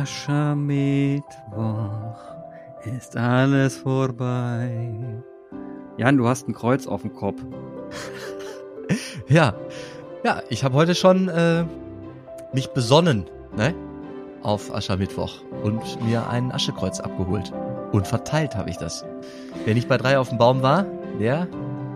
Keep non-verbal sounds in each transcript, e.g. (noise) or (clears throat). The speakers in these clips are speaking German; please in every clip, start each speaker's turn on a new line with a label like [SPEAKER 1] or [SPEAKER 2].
[SPEAKER 1] Aschermittwoch ist alles vorbei. Jan, du hast ein Kreuz auf dem Kopf. (laughs)
[SPEAKER 2] ja, ja, ich habe heute schon äh, mich besonnen, ne? Auf Aschermittwoch und mir ein Aschekreuz abgeholt. Und verteilt habe ich das. Wer nicht bei drei auf dem Baum war, der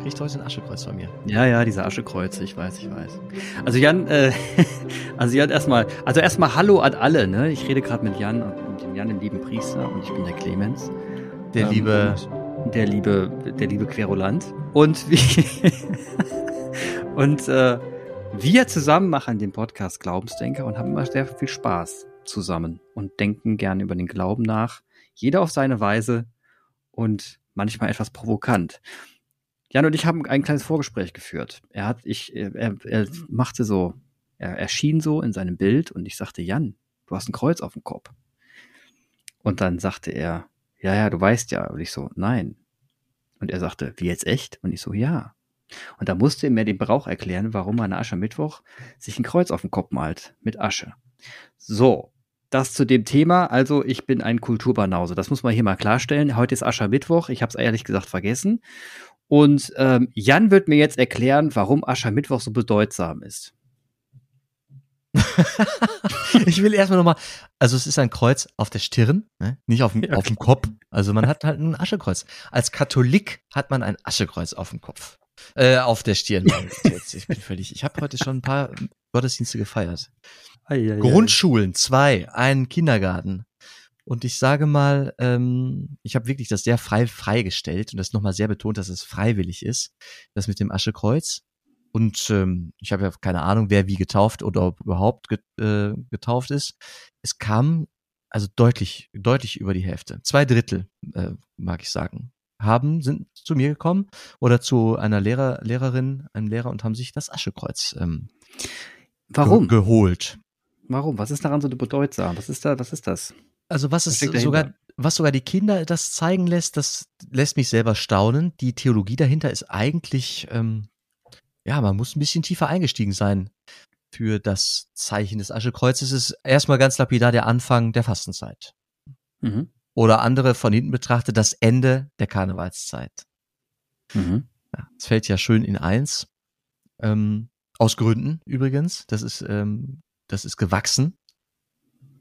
[SPEAKER 2] kriegt heute ein Aschekreuz von mir.
[SPEAKER 1] Ja, ja, diese Aschekreuze, ich weiß, ich weiß. Also Jan, äh, (laughs) also Jan erstmal, also erstmal Hallo an alle, ne? Ich rede gerade mit Jan und dem Jan, dem lieben Priester, und ich bin der Clemens.
[SPEAKER 2] Der ähm, liebe,
[SPEAKER 1] der liebe, der liebe Querulant. Und wie, (laughs) und äh, wir zusammen machen den Podcast Glaubensdenker und haben immer sehr viel Spaß zusammen und denken gerne über den Glauben nach. Jeder auf seine Weise und manchmal etwas provokant. Jan und ich haben ein kleines Vorgespräch geführt. Er hat, ich, er, er machte so, er erschien so in seinem Bild und ich sagte, Jan, du hast ein Kreuz auf dem Kopf. Und dann sagte er, ja, ja, du weißt ja. Und ich so, nein. Und er sagte, wie jetzt echt? Und ich so, ja. Und da musste er mir den Brauch erklären, warum man an Aschermittwoch sich ein Kreuz auf den Kopf malt mit Asche. So, das zu dem Thema. Also ich bin ein Kulturbanause. Das muss man hier mal klarstellen. Heute ist Aschermittwoch. Ich habe es ehrlich gesagt vergessen. Und ähm, Jan wird mir jetzt erklären, warum Aschermittwoch so bedeutsam ist. (laughs)
[SPEAKER 2] ich will erstmal nochmal, also es ist ein Kreuz auf der Stirn, ne? nicht auf dem, ja, auf dem Kopf. Also man hat halt ein Aschekreuz. Als Katholik hat man ein Aschekreuz auf dem Kopf. Äh, auf der Stirn. Jetzt, ich bin völlig, ich habe heute schon ein paar Gottesdienste gefeiert. Ei, ei, Grundschulen, zwei, ein Kindergarten. Und ich sage mal, ähm, ich habe wirklich das sehr frei freigestellt und das nochmal sehr betont, dass es freiwillig ist, das mit dem Aschekreuz. Und ähm, ich habe ja keine Ahnung, wer wie getauft oder überhaupt get, äh, getauft ist. Es kam also deutlich, deutlich über die Hälfte. Zwei Drittel, äh, mag ich sagen, haben, sind zu mir gekommen oder zu einer Lehrer, Lehrerin, einem Lehrer und haben sich das Aschekreuz ähm,
[SPEAKER 1] Warum?
[SPEAKER 2] Ge geholt.
[SPEAKER 1] Warum? Was ist daran so bedeutsam? Was ist da, was ist das?
[SPEAKER 2] Also was ist sogar, was sogar die Kinder das zeigen lässt, das lässt mich selber staunen. Die Theologie dahinter ist eigentlich, ähm, ja, man muss ein bisschen tiefer eingestiegen sein für das Zeichen des Aschekreuzes. Es ist erstmal ganz lapidar der Anfang der Fastenzeit. Mhm. Oder andere von hinten betrachtet das Ende der Karnevalszeit. Mhm. Ja, es fällt ja schön in eins. Ähm, aus Gründen übrigens. Das ist, ähm, das ist gewachsen.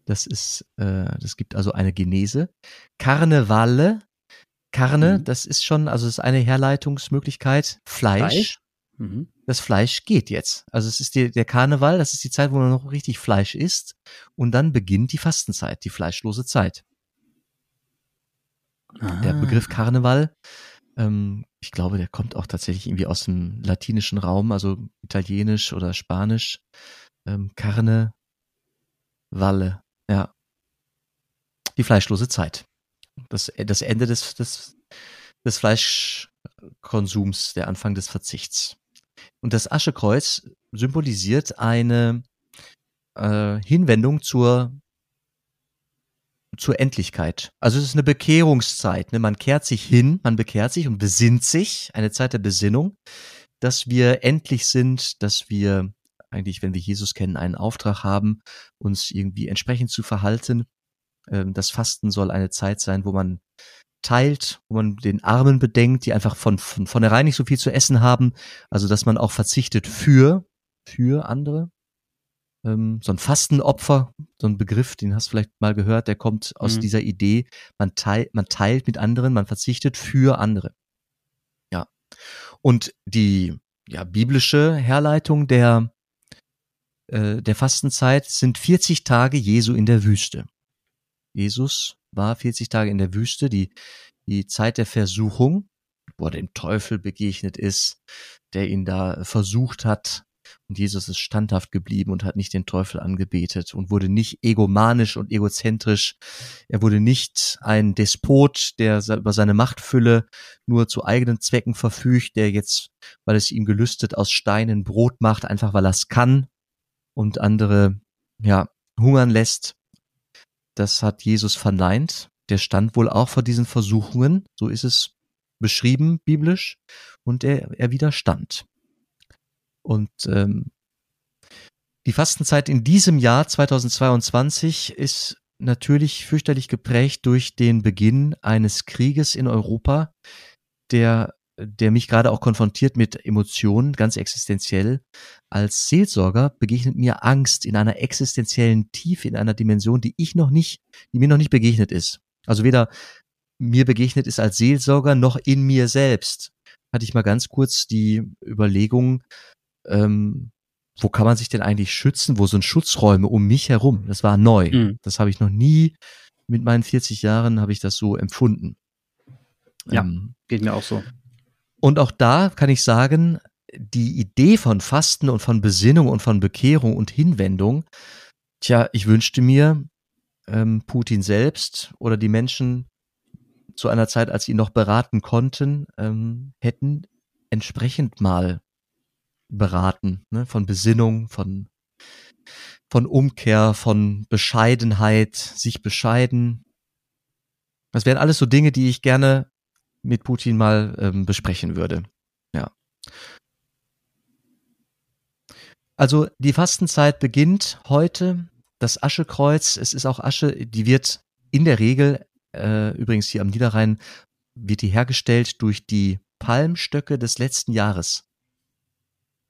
[SPEAKER 2] Das ist, äh, das gibt also eine Genese. Karnevalle, Karne, mhm. das ist schon, also das ist eine Herleitungsmöglichkeit. Fleisch. Fleisch? Mhm. Das Fleisch geht jetzt. Also es ist die, der Karneval, das ist die Zeit, wo man noch richtig Fleisch isst. Und dann beginnt die Fastenzeit, die fleischlose Zeit. Ah. Der Begriff Karneval, ähm, ich glaube, der kommt auch tatsächlich irgendwie aus dem latinischen Raum, also italienisch oder spanisch. Ähm, Carne, Walle. Die fleischlose Zeit. Das, das Ende des, des, des Fleischkonsums, der Anfang des Verzichts. Und das Aschekreuz symbolisiert eine äh, Hinwendung zur zur Endlichkeit. Also es ist eine Bekehrungszeit. Ne? Man kehrt sich hin, man bekehrt sich und besinnt sich, eine Zeit der Besinnung, dass wir endlich sind, dass wir eigentlich, wenn wir Jesus kennen, einen Auftrag haben, uns irgendwie entsprechend zu verhalten. Ähm, das Fasten soll eine Zeit sein, wo man teilt, wo man den Armen bedenkt, die einfach von, von vornherein nicht so viel zu essen haben. Also, dass man auch verzichtet für, für andere. Ähm, so ein Fastenopfer, so ein Begriff, den hast du vielleicht mal gehört, der kommt aus mhm. dieser Idee, man teilt, man teilt mit anderen, man verzichtet für andere. Ja. Und die, ja, biblische Herleitung der, äh, der Fastenzeit sind 40 Tage Jesu in der Wüste. Jesus war 40 Tage in der Wüste, die, die Zeit der Versuchung, wo er dem Teufel begegnet ist, der ihn da versucht hat. Und Jesus ist standhaft geblieben und hat nicht den Teufel angebetet und wurde nicht egomanisch und egozentrisch. Er wurde nicht ein Despot, der über seine Machtfülle nur zu eigenen Zwecken verfügt, der jetzt, weil es ihm gelüstet, aus Steinen Brot macht, einfach weil er es kann und andere, ja, hungern lässt. Das hat Jesus verneint. Der stand wohl auch vor diesen Versuchungen. So ist es beschrieben biblisch. Und er, er widerstand. Und ähm, die Fastenzeit in diesem Jahr 2022 ist natürlich fürchterlich geprägt durch den Beginn eines Krieges in Europa, der, der mich gerade auch konfrontiert mit Emotionen, ganz existenziell. Als Seelsorger begegnet mir Angst in einer existenziellen Tiefe, in einer Dimension, die ich noch nicht, die mir noch nicht begegnet ist. Also weder mir begegnet ist als Seelsorger noch in mir selbst. Hatte ich mal ganz kurz die Überlegung, ähm, wo kann man sich denn eigentlich schützen? Wo sind Schutzräume um mich herum? Das war neu. Mhm. Das habe ich noch nie mit meinen 40 Jahren habe ich das so empfunden.
[SPEAKER 1] Ja, ähm, geht mir auch so.
[SPEAKER 2] Und auch da kann ich sagen, die Idee von Fasten und von Besinnung und von Bekehrung und Hinwendung, tja, ich wünschte mir, ähm, Putin selbst oder die Menschen zu einer Zeit, als sie ihn noch beraten konnten, ähm, hätten entsprechend mal beraten, ne? von Besinnung, von, von Umkehr, von Bescheidenheit, sich bescheiden. Das wären alles so Dinge, die ich gerne mit Putin mal ähm, besprechen würde. Ja. Also die Fastenzeit beginnt heute. Das Aschekreuz, es ist auch Asche, die wird in der Regel, äh, übrigens hier am Niederrhein, wird die hergestellt durch die Palmstöcke des letzten Jahres.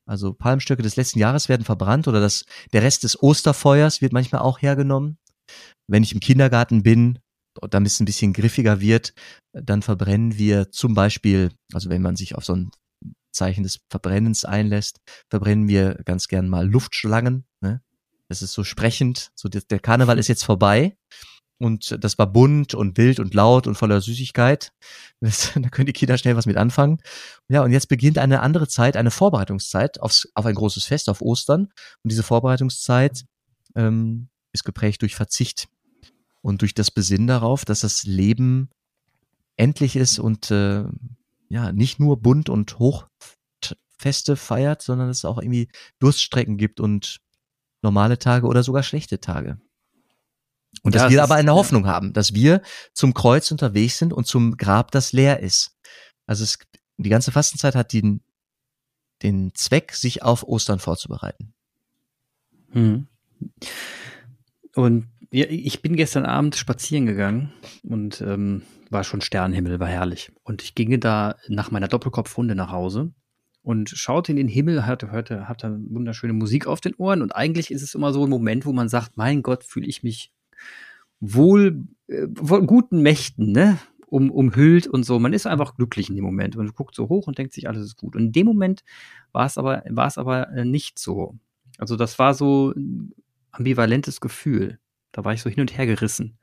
[SPEAKER 2] Also Palmstöcke des letzten Jahres werden verbrannt oder das, der Rest des Osterfeuers wird manchmal auch hergenommen. Wenn ich im Kindergarten bin, damit es ein bisschen griffiger wird, dann verbrennen wir zum Beispiel, also wenn man sich auf so ein Zeichen des Verbrennens einlässt, verbrennen wir ganz gern mal Luftschlangen. Ne? Das ist so sprechend. So der Karneval ist jetzt vorbei. Und das war bunt und wild und laut und voller Süßigkeit. Das, (laughs) da können die Kinder schnell was mit anfangen. Ja, und jetzt beginnt eine andere Zeit, eine Vorbereitungszeit aufs, auf ein großes Fest, auf Ostern. Und diese Vorbereitungszeit ähm, ist geprägt durch Verzicht und durch das Besinnen darauf, dass das Leben endlich ist und äh, ja, nicht nur bunt und Hochfeste feiert, sondern es auch irgendwie Durststrecken gibt und normale Tage oder sogar schlechte Tage. Und ja, dass wir aber eine Hoffnung haben, dass wir zum Kreuz unterwegs sind und zum Grab, das leer ist. Also es, die ganze Fastenzeit hat den, den Zweck, sich auf Ostern vorzubereiten.
[SPEAKER 1] Hm. Und ja, ich bin gestern Abend spazieren gegangen und ähm, war schon Sternenhimmel, war herrlich. Und ich ging da nach meiner Doppelkopfrunde nach Hause und schaute in den Himmel, hatte, hörte, hatte wunderschöne Musik auf den Ohren. Und eigentlich ist es immer so ein Moment, wo man sagt, mein Gott, fühle ich mich wohl äh, von guten Mächten, ne? Um, umhüllt und so. Man ist einfach glücklich in dem Moment und guckt so hoch und denkt sich, alles ist gut. Und in dem Moment war es aber, war es aber äh, nicht so. Also das war so ein ambivalentes Gefühl. Da war ich so hin und her gerissen.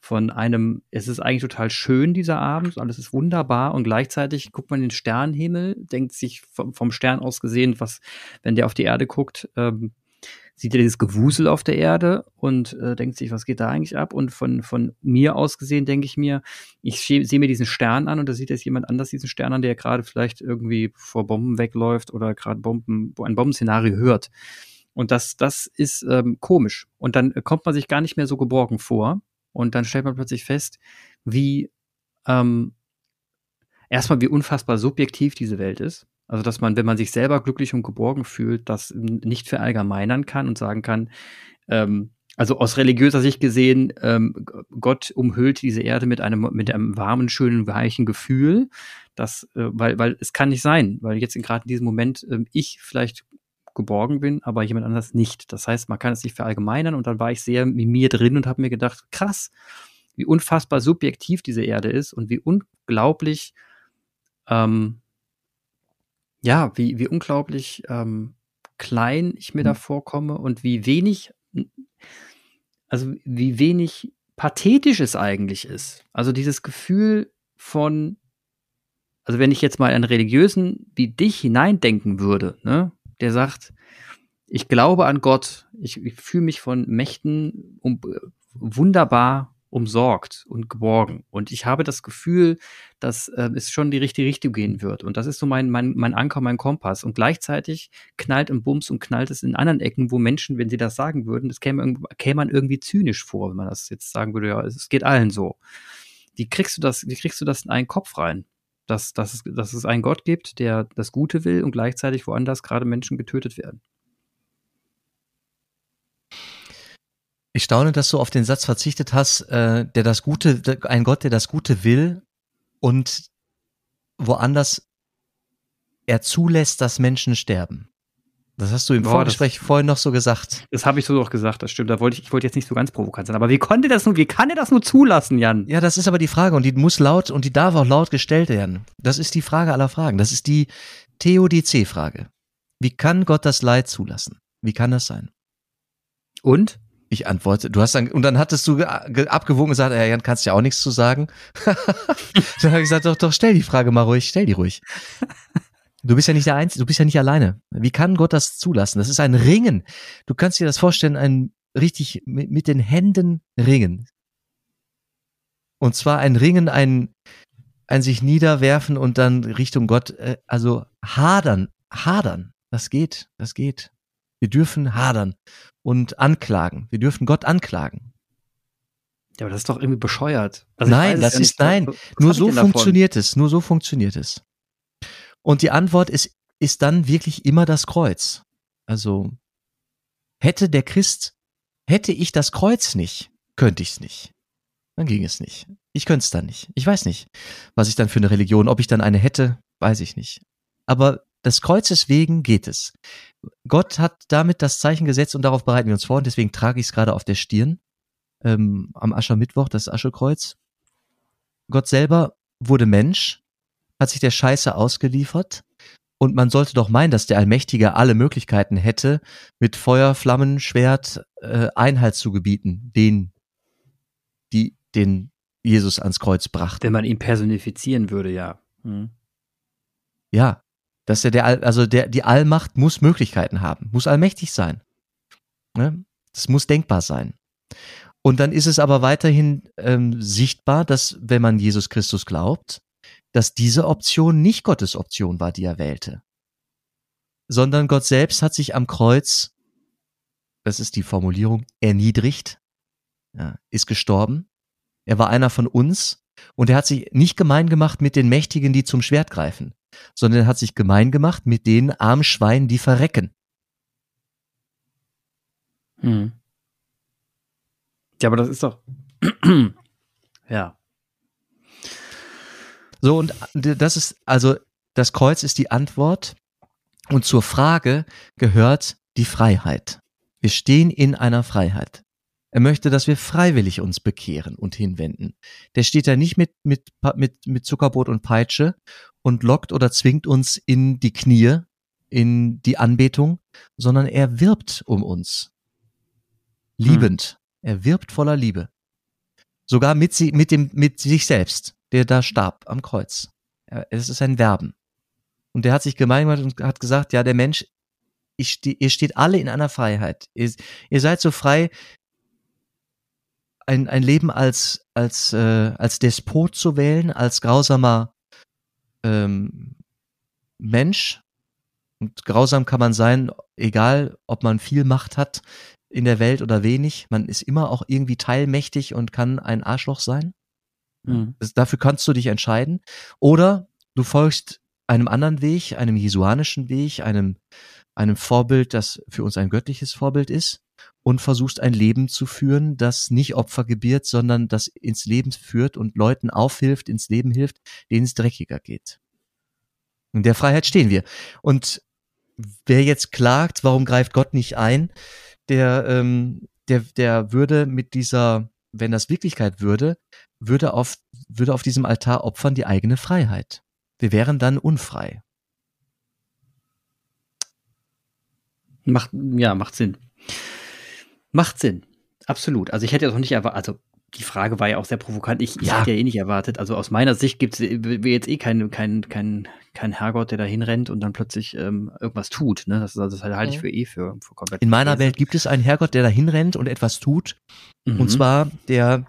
[SPEAKER 1] Von einem, es ist eigentlich total schön, dieser Abend, alles ist wunderbar und gleichzeitig guckt man den Sternenhimmel, denkt sich vom, vom Stern aus gesehen, was, wenn der auf die Erde guckt, ähm, sieht er dieses Gewusel auf der Erde und äh, denkt sich, was geht da eigentlich ab? Und von, von mir aus gesehen denke ich mir, ich sehe mir diesen Stern an und da sieht jetzt jemand anders diesen Stern an, der gerade vielleicht irgendwie vor Bomben wegläuft oder gerade Bomben, ein Bombenszenario hört. Und das, das ist ähm, komisch. Und dann kommt man sich gar nicht mehr so geborgen vor. Und dann stellt man plötzlich fest, wie ähm, erstmal, wie unfassbar subjektiv diese Welt ist. Also, dass man, wenn man sich selber glücklich und geborgen fühlt, das nicht verallgemeinern kann und sagen kann, ähm, also aus religiöser Sicht gesehen, ähm, Gott umhüllt diese Erde mit einem, mit einem warmen, schönen, weichen Gefühl. Das, äh, weil, weil es kann nicht sein, weil jetzt gerade in diesem Moment äh, ich vielleicht geborgen bin, aber jemand anders nicht. Das heißt, man kann es nicht verallgemeinern und dann war ich sehr in mir drin und habe mir gedacht, krass, wie unfassbar subjektiv diese Erde ist und wie unglaublich ähm, ja, wie, wie unglaublich ähm, klein ich mir mhm. da vorkomme und wie wenig, also wie wenig pathetisch es eigentlich ist. Also dieses Gefühl von, also wenn ich jetzt mal einen religiösen wie dich hineindenken würde, ne, der sagt, ich glaube an Gott, ich, ich fühle mich von Mächten um, wunderbar umsorgt und geborgen. Und ich habe das Gefühl, dass äh, es schon die richtige Richtung gehen wird. Und das ist so mein, mein, mein Anker, mein Kompass. Und gleichzeitig knallt und bums und knallt es in anderen Ecken, wo Menschen, wenn sie das sagen würden, das käme, käme man irgendwie zynisch vor, wenn man das jetzt sagen würde, ja, es geht allen so. Wie kriegst du das, wie kriegst du das in einen Kopf rein? Dass, dass, es, dass es einen Gott gibt, der das Gute will und gleichzeitig woanders gerade Menschen getötet werden.
[SPEAKER 2] Ich staune, dass du auf den Satz verzichtet hast, äh, der das Gute, ein Gott, der das Gute will und woanders er zulässt, dass Menschen sterben. Das hast du im Boah, Vorgespräch vorhin noch so gesagt.
[SPEAKER 1] Das habe ich so doch gesagt, das stimmt. Da wollte ich, ich wollte jetzt nicht so ganz provokant sein. Aber wie konnte das nur, wie kann er das nur zulassen, Jan?
[SPEAKER 2] Ja, das ist aber die Frage und die muss laut und die darf auch laut gestellt werden. Das ist die Frage aller Fragen. Das ist die Theodizee-Frage. Wie kann Gott das Leid zulassen? Wie kann das sein?
[SPEAKER 1] Und?
[SPEAKER 2] Ich antworte, du hast dann, und dann hattest du abgewogen und gesagt, ja, Jan, kannst ja auch nichts zu sagen. (laughs) dann habe ich gesagt, doch, doch, stell die Frage mal ruhig, stell die ruhig. Du bist ja nicht der Einzige, du bist ja nicht alleine. Wie kann Gott das zulassen? Das ist ein Ringen. Du kannst dir das vorstellen, ein richtig mit, mit den Händen ringen. Und zwar ein Ringen, ein, ein sich niederwerfen und dann Richtung Gott, äh, also hadern, hadern. Das geht, das geht. Wir dürfen hadern und anklagen. Wir dürfen Gott anklagen.
[SPEAKER 1] Ja, aber das ist doch irgendwie bescheuert.
[SPEAKER 2] Also nein, das ja ist nein. Was nur so funktioniert es. Nur so funktioniert es. Und die Antwort ist, ist dann wirklich immer das Kreuz. Also hätte der Christ, hätte ich das Kreuz nicht, könnte ich es nicht. Dann ging es nicht. Ich könnte es dann nicht. Ich weiß nicht, was ich dann für eine Religion, ob ich dann eine hätte, weiß ich nicht. Aber des Kreuzes wegen geht es. Gott hat damit das Zeichen gesetzt und darauf bereiten wir uns vor und deswegen trage ich es gerade auf der Stirn ähm, am Aschermittwoch, das Aschekreuz. Gott selber wurde Mensch, hat sich der Scheiße ausgeliefert und man sollte doch meinen, dass der Allmächtige alle Möglichkeiten hätte, mit Feuer, Flammen, Schwert äh, Einhalt zu gebieten, den, die den Jesus ans Kreuz brachte.
[SPEAKER 1] Wenn man ihn personifizieren würde, ja. Hm.
[SPEAKER 2] Ja, dass er der, also der, die Allmacht muss Möglichkeiten haben, muss allmächtig sein. Ne? Das muss denkbar sein. Und dann ist es aber weiterhin ähm, sichtbar, dass wenn man Jesus Christus glaubt, dass diese Option nicht Gottes Option war, die er wählte, sondern Gott selbst hat sich am Kreuz, das ist die Formulierung, erniedrigt, ja, ist gestorben. Er war einer von uns und er hat sich nicht gemein gemacht mit den Mächtigen, die zum Schwert greifen, sondern er hat sich gemein gemacht mit den armen Schweinen, die verrecken.
[SPEAKER 1] Hm. Ja, aber das ist doch. (clears throat) ja.
[SPEAKER 2] So, und das ist, also, das Kreuz ist die Antwort. Und zur Frage gehört die Freiheit. Wir stehen in einer Freiheit. Er möchte, dass wir freiwillig uns bekehren und hinwenden. Der steht da nicht mit, mit, mit, mit Zuckerbrot und Peitsche und lockt oder zwingt uns in die Knie, in die Anbetung, sondern er wirbt um uns. Liebend. Hm. Er wirbt voller Liebe. Sogar mit, sie, mit, dem, mit sich selbst, der da starb am Kreuz. Es ist ein Werben. Und der hat sich gemein gemacht und hat gesagt, ja, der Mensch, ich, ihr steht alle in einer Freiheit. Ihr, ihr seid so frei, ein, ein Leben als, als, äh, als Despot zu wählen, als grausamer ähm, Mensch. Und grausam kann man sein, egal ob man viel Macht hat in der Welt oder wenig. Man ist immer auch irgendwie teilmächtig und kann ein Arschloch sein. Mhm. Das, dafür kannst du dich entscheiden. Oder du folgst einem anderen Weg, einem jesuanischen Weg, einem, einem Vorbild, das für uns ein göttliches Vorbild ist und versuchst ein Leben zu führen, das nicht Opfer gebiert, sondern das ins Leben führt und Leuten aufhilft, ins Leben hilft, denen es dreckiger geht. In der Freiheit stehen wir. Und wer jetzt klagt, warum greift Gott nicht ein, der, ähm, der, der würde mit dieser, wenn das Wirklichkeit würde, würde auf, würde auf diesem Altar opfern die eigene Freiheit. Wir wären dann unfrei.
[SPEAKER 1] Macht, ja, macht Sinn. Macht Sinn. Absolut. Also ich hätte das noch nicht erwartet, also die Frage war ja auch sehr provokant. Ich, ich hätte ja eh nicht erwartet. Also aus meiner Sicht gibt es jetzt eh keinen kein, kein, kein Herrgott, der da hinrennt und dann plötzlich ähm, irgendwas tut. Ne? Das, das halte ich für eh für, für
[SPEAKER 2] komplett. In meiner Welt gibt es einen Herrgott, der da hinrennt und etwas tut. Mhm. Und zwar der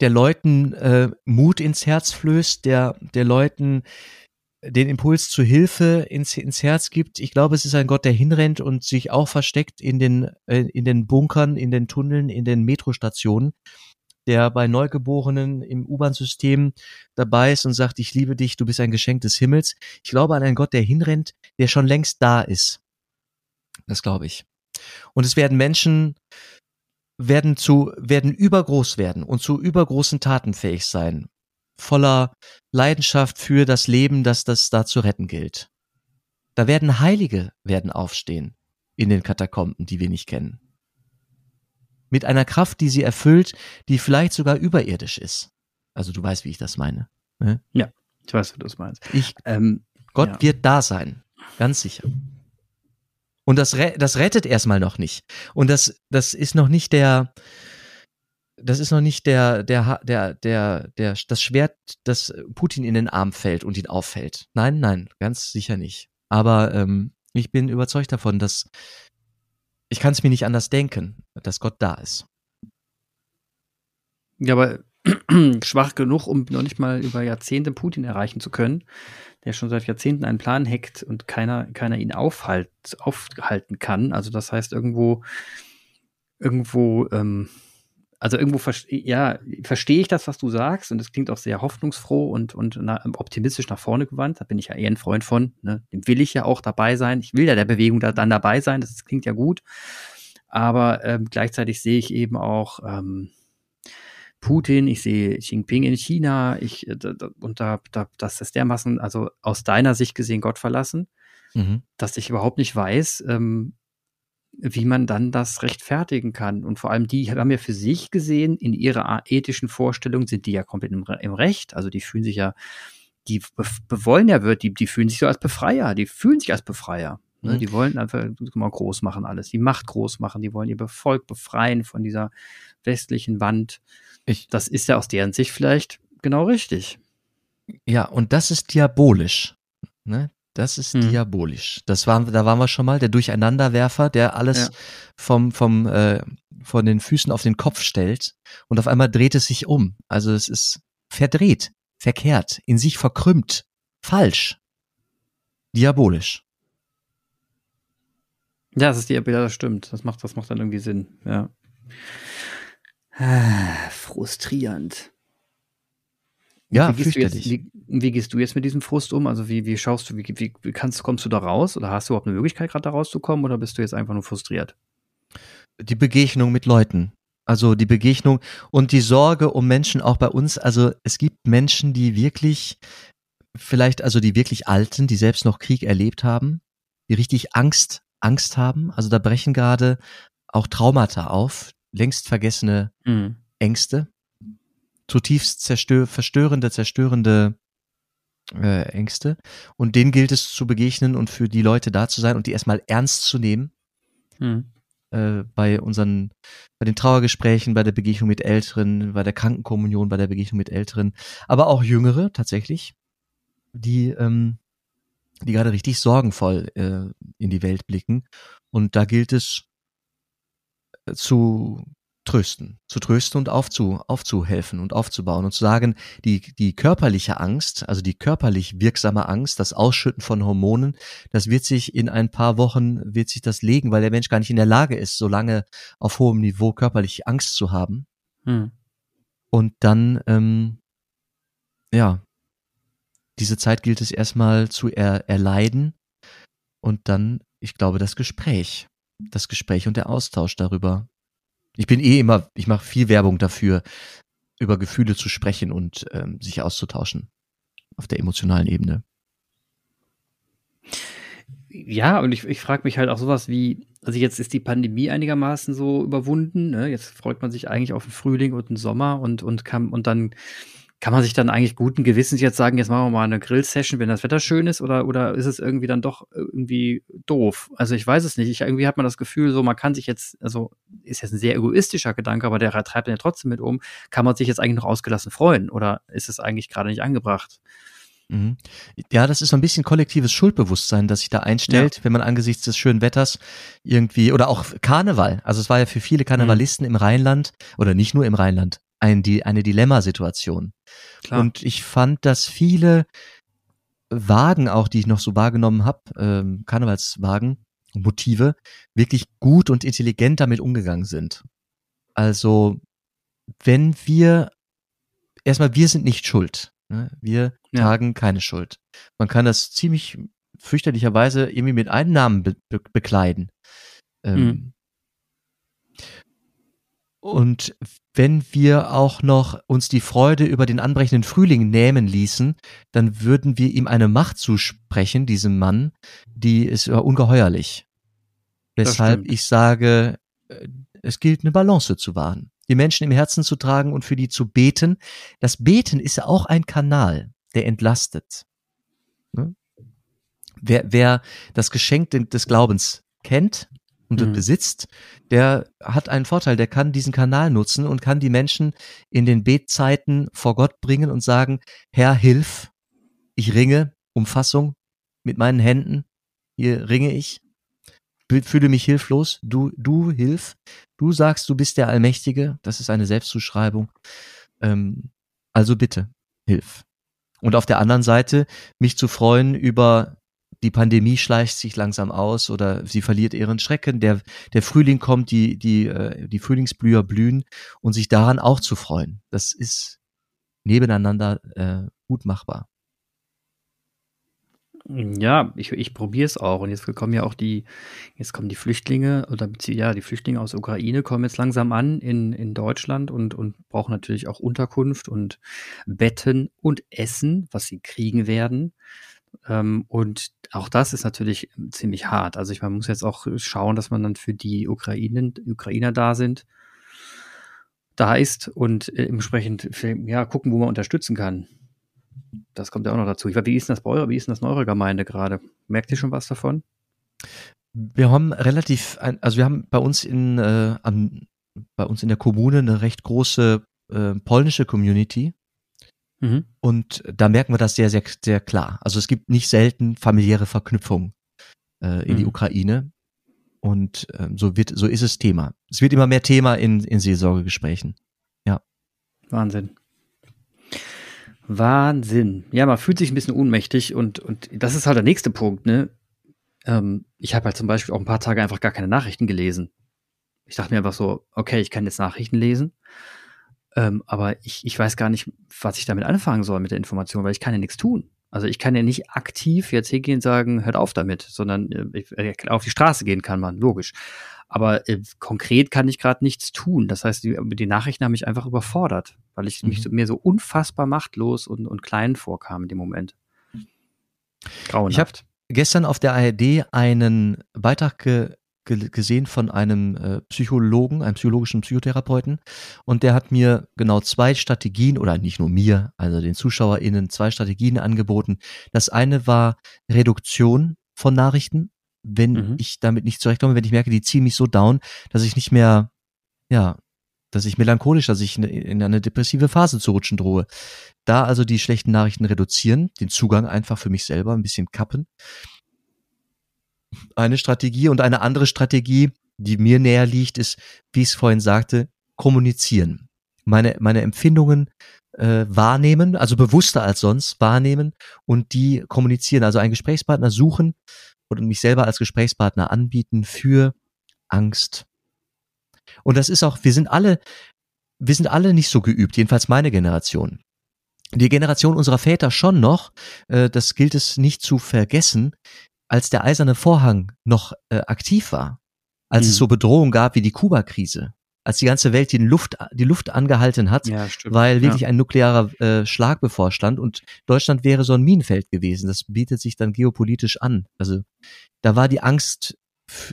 [SPEAKER 2] der Leuten äh, Mut ins Herz flößt, der der Leuten den Impuls zur Hilfe ins, ins Herz gibt. Ich glaube, es ist ein Gott, der hinrennt und sich auch versteckt in den, äh, in den Bunkern, in den Tunneln, in den Metrostationen, der bei Neugeborenen im U-Bahn-System dabei ist und sagt, ich liebe dich, du bist ein Geschenk des Himmels. Ich glaube an einen Gott, der hinrennt, der schon längst da ist. Das glaube ich. Und es werden Menschen werden zu, werden übergroß werden und zu übergroßen Taten fähig sein. Voller Leidenschaft für das Leben, das das da zu retten gilt. Da werden Heilige werden aufstehen in den Katakomben, die wir nicht kennen. Mit einer Kraft, die sie erfüllt, die vielleicht sogar überirdisch ist. Also du weißt, wie ich das meine.
[SPEAKER 1] Ne? Ja, ich weiß, wie du das meinst.
[SPEAKER 2] Ich, ähm, Gott ja. wird da sein, ganz sicher. Und das, das rettet erstmal noch nicht. Und das, das ist noch nicht der, das ist noch nicht der, der, der, der, der, das Schwert, das Putin in den Arm fällt und ihn auffällt. Nein, nein, ganz sicher nicht. Aber ähm, ich bin überzeugt davon, dass ich kann es mir nicht anders denken, dass Gott da ist.
[SPEAKER 1] Ja, aber (clears throat) schwach genug, um noch nicht mal über Jahrzehnte Putin erreichen zu können, der schon seit Jahrzehnten einen Plan hackt und keiner, keiner ihn aufhalt, aufhalten kann. Also das heißt irgendwo, irgendwo ähm, also irgendwo ja, verstehe ich das, was du sagst, und es klingt auch sehr hoffnungsfroh und, und na, optimistisch nach vorne gewandt. Da bin ich ja eher ein Freund von. Ne? Dem will ich ja auch dabei sein. Ich will ja der Bewegung da, dann dabei sein. Das klingt ja gut. Aber ähm, gleichzeitig sehe ich eben auch ähm, Putin, ich sehe Xi Jinping in China, ich, äh, da, und da, da, das ist dermaßen, also aus deiner Sicht gesehen, Gott verlassen, mhm. dass ich überhaupt nicht weiß, ähm, wie man dann das rechtfertigen kann. Und vor allem die haben ja für sich gesehen, in ihrer ethischen Vorstellung sind die ja komplett im, im Recht. Also die fühlen sich ja, die bewollen ja wird, die, die fühlen sich so als Befreier, die fühlen sich als Befreier. Ne? Mhm. Die wollen einfach mal groß machen alles, die Macht groß machen, die wollen ihr Volk befreien von dieser westlichen Wand. Ich, das ist ja aus deren Sicht vielleicht genau richtig.
[SPEAKER 2] Ja, und das ist diabolisch. Ne? Das ist hm. diabolisch. Das waren, da waren wir schon mal, der Durcheinanderwerfer, der alles ja. vom, vom, äh, von den Füßen auf den Kopf stellt und auf einmal dreht es sich um. Also es ist verdreht, verkehrt, in sich verkrümmt, falsch, diabolisch.
[SPEAKER 1] Ja, das ist ja, das stimmt. Das macht, das macht dann irgendwie Sinn, ja. Ah, (sighs) frustrierend.
[SPEAKER 2] Ja,
[SPEAKER 1] wie gehst, du jetzt, wie, wie gehst du jetzt mit diesem Frust um? Also wie, wie schaust du, wie, wie, wie kannst, kommst du da raus? Oder hast du überhaupt eine Möglichkeit, gerade da rauszukommen? Oder bist du jetzt einfach nur frustriert?
[SPEAKER 2] Die Begegnung mit Leuten. Also die Begegnung und die Sorge um Menschen auch bei uns. Also es gibt Menschen, die wirklich, vielleicht also die wirklich Alten, die selbst noch Krieg erlebt haben, die richtig Angst, Angst haben. Also da brechen gerade auch Traumata auf, längst vergessene mhm. Ängste zutiefst zerstör verstörende, zerstörende äh, Ängste. Und denen gilt es zu begegnen und für die Leute da zu sein und die erstmal ernst zu nehmen. Hm. Äh, bei unseren, bei den Trauergesprächen, bei der Begegnung mit Älteren, bei der Krankenkommunion, bei der Begegnung mit Älteren, aber auch Jüngere tatsächlich, die, ähm, die gerade richtig sorgenvoll äh, in die Welt blicken. Und da gilt es äh, zu trösten, zu trösten und aufzu, aufzuhelfen und aufzubauen und zu sagen, die, die körperliche Angst, also die körperlich wirksame Angst, das Ausschütten von Hormonen, das wird sich in ein paar Wochen, wird sich das legen, weil der Mensch gar nicht in der Lage ist, so lange auf hohem Niveau körperlich Angst zu haben. Hm. Und dann, ähm, ja, diese Zeit gilt es erstmal zu er, erleiden und dann, ich glaube, das Gespräch, das Gespräch und der Austausch darüber, ich bin eh immer, ich mache viel Werbung dafür, über Gefühle zu sprechen und ähm, sich auszutauschen auf der emotionalen Ebene.
[SPEAKER 1] Ja, und ich, ich frage mich halt auch sowas wie, also jetzt ist die Pandemie einigermaßen so überwunden, ne? jetzt freut man sich eigentlich auf den Frühling und den Sommer und, und kann, und dann kann man sich dann eigentlich guten Gewissens jetzt sagen, jetzt machen wir mal eine Grill-Session, wenn das Wetter schön ist, oder, oder ist es irgendwie dann doch irgendwie doof? Also ich weiß es nicht. Ich, irgendwie hat man das Gefühl, so man kann sich jetzt, also ist jetzt ein sehr egoistischer Gedanke, aber der treibt dann ja trotzdem mit um, kann man sich jetzt eigentlich noch ausgelassen freuen oder ist es eigentlich gerade nicht angebracht?
[SPEAKER 2] Mhm. Ja, das ist so ein bisschen kollektives Schuldbewusstsein, das sich da einstellt, ja. wenn man angesichts des schönen Wetters irgendwie, oder auch Karneval. Also es war ja für viele Karnevalisten mhm. im Rheinland, oder nicht nur im Rheinland, ein, eine Dilemmasituation. Und ich fand, dass viele Wagen auch, die ich noch so wahrgenommen habe, ähm, Karnevalswagen, Motive, wirklich gut und intelligent damit umgegangen sind. Also, wenn wir, erstmal, wir sind nicht schuld. Ne? Wir ja. tragen keine Schuld. Man kann das ziemlich fürchterlicherweise irgendwie mit einem Namen be be bekleiden. Ähm, mhm. Und wenn wir auch noch uns die Freude über den anbrechenden Frühling nehmen ließen, dann würden wir ihm eine Macht zusprechen, diesem Mann, die ist ungeheuerlich. Weshalb ich sage, äh, es gilt eine Balance zu wahren, die Menschen im Herzen zu tragen und für die zu beten. Das Beten ist ja auch ein Kanal, der entlastet. Ne? Wer, wer das Geschenk des Glaubens kennt, und mhm. besitzt, der hat einen Vorteil, der kann diesen Kanal nutzen und kann die Menschen in den Betzeiten vor Gott bringen und sagen, Herr, hilf, ich ringe, Umfassung mit meinen Händen, hier ringe ich, fühle mich hilflos, du, du hilf, du sagst, du bist der Allmächtige, das ist eine Selbstzuschreibung, ähm, also bitte, hilf. Und auf der anderen Seite mich zu freuen über die Pandemie schleicht sich langsam aus oder sie verliert ihren Schrecken, der, der Frühling kommt, die, die, äh, die Frühlingsblüher blühen und sich daran auch zu freuen. Das ist nebeneinander äh, gut machbar.
[SPEAKER 1] Ja, ich, ich probiere es auch. Und jetzt kommen ja auch die, jetzt kommen die Flüchtlinge oder ja, die Flüchtlinge aus Ukraine kommen jetzt langsam an in, in Deutschland und, und brauchen natürlich auch Unterkunft und Betten und Essen, was sie kriegen werden. Ähm, und auch das ist natürlich ziemlich hart. Also ich, man muss jetzt auch schauen, dass man dann für die Ukrainen, Ukrainer da sind, da ist und äh, entsprechend ja, gucken, wo man unterstützen kann. Das kommt ja auch noch dazu. Ich weiß, wie ist denn das bei eurer, wie ist denn das in eurer Gemeinde gerade? Merkt ihr schon was davon?
[SPEAKER 2] Wir haben relativ, also wir haben bei uns in, äh, an, bei uns in der Kommune eine recht große äh, polnische Community. Mhm. Und da merken wir das sehr, sehr, sehr klar. Also es gibt nicht selten familiäre Verknüpfungen äh, in mhm. die Ukraine. Und ähm, so wird, so ist es Thema. Es wird immer mehr Thema in, in Seelsorgegesprächen. Ja.
[SPEAKER 1] Wahnsinn. Wahnsinn. Ja, man fühlt sich ein bisschen ohnmächtig und, und das ist halt der nächste Punkt, ne? Ähm, ich habe halt zum Beispiel auch ein paar Tage einfach gar keine Nachrichten gelesen. Ich dachte mir einfach so, okay, ich kann jetzt Nachrichten lesen. Ähm, aber ich, ich weiß gar nicht, was ich damit anfangen soll mit der Information, weil ich kann ja nichts tun. Also ich kann ja nicht aktiv jetzt hingehen und sagen, hört auf damit, sondern äh, äh, auf die Straße gehen kann man, logisch. Aber äh, konkret kann ich gerade nichts tun. Das heißt, die, die, Nachrichten haben mich einfach überfordert, weil ich mhm. mich so, mir so unfassbar machtlos und, und klein vorkam in dem Moment.
[SPEAKER 2] Grauenhaft. Ich habe gestern auf der ARD einen Beitrag ge gesehen von einem äh, Psychologen, einem psychologischen Psychotherapeuten. Und der hat mir genau zwei Strategien, oder nicht nur mir, also den ZuschauerInnen, zwei Strategien angeboten. Das eine war Reduktion von Nachrichten, wenn mhm. ich damit nicht zurechtkomme, wenn ich merke, die ziehen mich so down, dass ich nicht mehr, ja, dass ich melancholisch, dass ich in eine depressive Phase zu rutschen drohe. Da also die schlechten Nachrichten reduzieren, den Zugang einfach für mich selber ein bisschen kappen eine Strategie und eine andere Strategie, die mir näher liegt, ist, wie ich es vorhin sagte, kommunizieren. Meine, meine Empfindungen äh, wahrnehmen, also bewusster als sonst wahrnehmen und die kommunizieren, also einen Gesprächspartner suchen und mich selber als Gesprächspartner anbieten für Angst. Und das ist auch, wir sind alle, wir sind alle nicht so geübt, jedenfalls meine Generation. Die Generation unserer Väter schon noch, äh, das gilt es nicht zu vergessen, als der eiserne Vorhang noch äh, aktiv war, als mhm. es so Bedrohungen gab wie die Kuba-Krise, als die ganze Welt die Luft, die Luft angehalten hat, ja, weil wirklich ja. ein nuklearer äh, Schlag bevorstand und Deutschland wäre so ein Minenfeld gewesen. Das bietet sich dann geopolitisch an. Also da war die Angst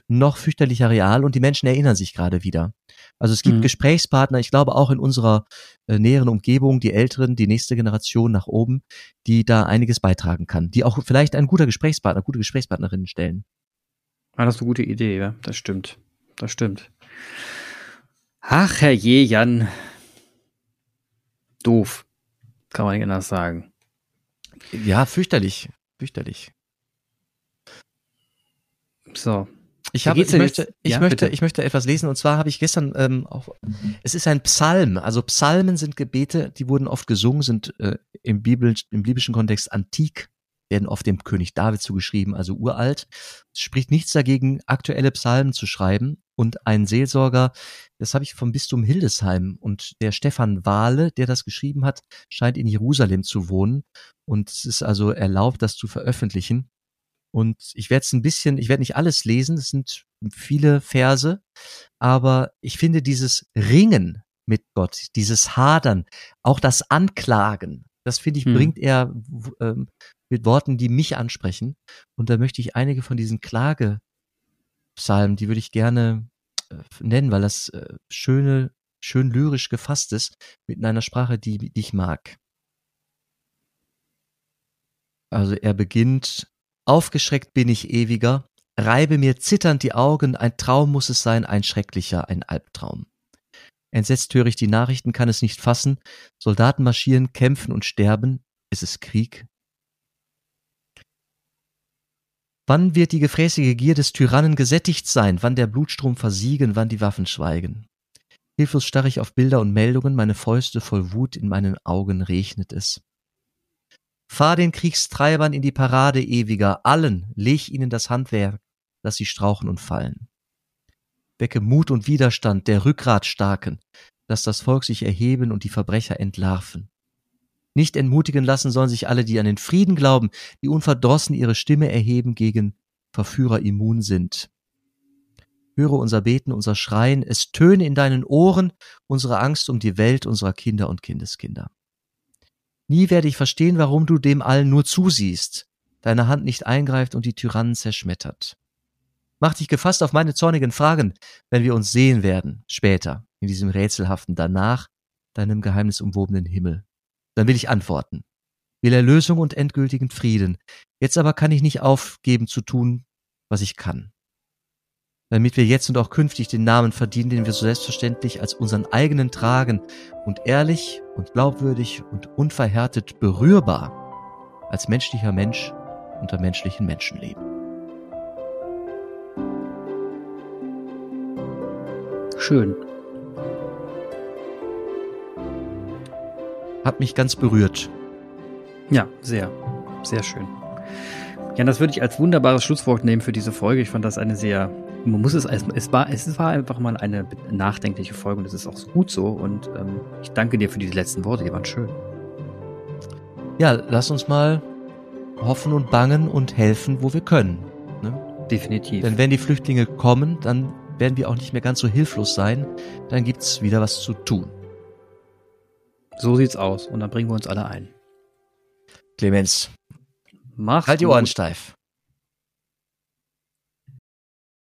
[SPEAKER 2] noch fürchterlicher real und die Menschen erinnern sich gerade wieder. Also es gibt mhm. Gesprächspartner, ich glaube auch in unserer äh, näheren Umgebung, die Älteren, die nächste Generation nach oben, die da einiges beitragen kann, die auch vielleicht ein guter Gesprächspartner, gute Gesprächspartnerinnen stellen.
[SPEAKER 1] Ah, das ist eine gute Idee, ja, das stimmt. Das stimmt. Ach, Herr Je, Jan. Doof. Kann man nicht anders sagen.
[SPEAKER 2] Ja, fürchterlich. Fürchterlich.
[SPEAKER 1] So,
[SPEAKER 2] ich, habe, ich, möchte, ich, ja, möchte, ich möchte etwas lesen. Und zwar habe ich gestern ähm, auch, es ist ein Psalm, also Psalmen sind Gebete, die wurden oft gesungen, sind äh, im, Bibel, im biblischen Kontext antik, werden oft dem König David zugeschrieben, also uralt. Es spricht nichts dagegen, aktuelle Psalmen zu schreiben. Und ein Seelsorger, das habe ich vom Bistum Hildesheim. Und der Stefan Wahle, der das geschrieben hat, scheint in Jerusalem zu wohnen. Und es ist also erlaubt, das zu veröffentlichen. Und ich werde es ein bisschen, ich werde nicht alles lesen, es sind viele Verse, aber ich finde dieses Ringen mit Gott, dieses Hadern, auch das Anklagen, das finde ich, hm. bringt er ähm, mit Worten, die mich ansprechen. Und da möchte ich einige von diesen Klagepsalmen, die würde ich gerne äh, nennen, weil das äh, schöne, schön lyrisch gefasst ist, mit einer Sprache, die, die ich mag. Also er beginnt, aufgeschreckt bin ich ewiger, reibe mir zitternd die Augen, ein Traum muss es sein, ein schrecklicher, ein Albtraum. Entsetzt höre ich die Nachrichten, kann es nicht fassen. Soldaten marschieren, kämpfen und sterben. Ist es Krieg? Wann wird die gefräßige Gier des Tyrannen gesättigt sein? Wann der Blutstrom versiegen? Wann die Waffen schweigen? Hilflos starre ich auf Bilder und Meldungen, meine Fäuste voll Wut, in meinen Augen regnet es. Fahr den Kriegstreibern in die Parade ewiger, allen leg ihnen das Handwerk, dass sie strauchen und fallen wecke Mut und Widerstand der Rückgratstarken, dass das Volk sich erheben und die Verbrecher entlarven. Nicht entmutigen lassen sollen sich alle, die an den Frieden glauben, die unverdrossen ihre Stimme erheben gegen Verführer immun sind. Höre unser Beten, unser Schreien, es töne in deinen Ohren unsere Angst um die Welt unserer Kinder und Kindeskinder. Nie werde ich verstehen, warum du dem allen nur zusiehst, deine Hand nicht eingreift und die Tyrannen zerschmettert. Mach dich gefasst auf meine zornigen Fragen, wenn wir uns sehen werden, später, in diesem rätselhaften danach, deinem geheimnisumwobenen Himmel. Dann will ich antworten. Will Erlösung und endgültigen Frieden. Jetzt aber kann ich nicht aufgeben zu tun, was ich kann. Damit wir jetzt und auch künftig den Namen verdienen, den wir so selbstverständlich als unseren eigenen tragen und ehrlich und glaubwürdig und unverhärtet berührbar als menschlicher Mensch unter menschlichen Menschen leben.
[SPEAKER 1] Schön.
[SPEAKER 2] Hat mich ganz berührt.
[SPEAKER 1] Ja, sehr. Sehr schön. Ja, das würde ich als wunderbares Schlusswort nehmen für diese Folge. Ich fand das eine sehr, man muss es, es war, es war einfach mal eine nachdenkliche Folge und es ist auch so gut so. Und ähm, ich danke dir für diese letzten Worte, die waren schön.
[SPEAKER 2] Ja, lass uns mal hoffen und bangen und helfen, wo wir können.
[SPEAKER 1] Ne? Definitiv.
[SPEAKER 2] Denn wenn die Flüchtlinge kommen, dann werden wir auch nicht mehr ganz so hilflos sein. Dann gibt's wieder was zu tun.
[SPEAKER 1] So sieht's aus. Und dann bringen wir uns alle ein.
[SPEAKER 2] Clemens.
[SPEAKER 1] Mach
[SPEAKER 2] halt die Ohren steif.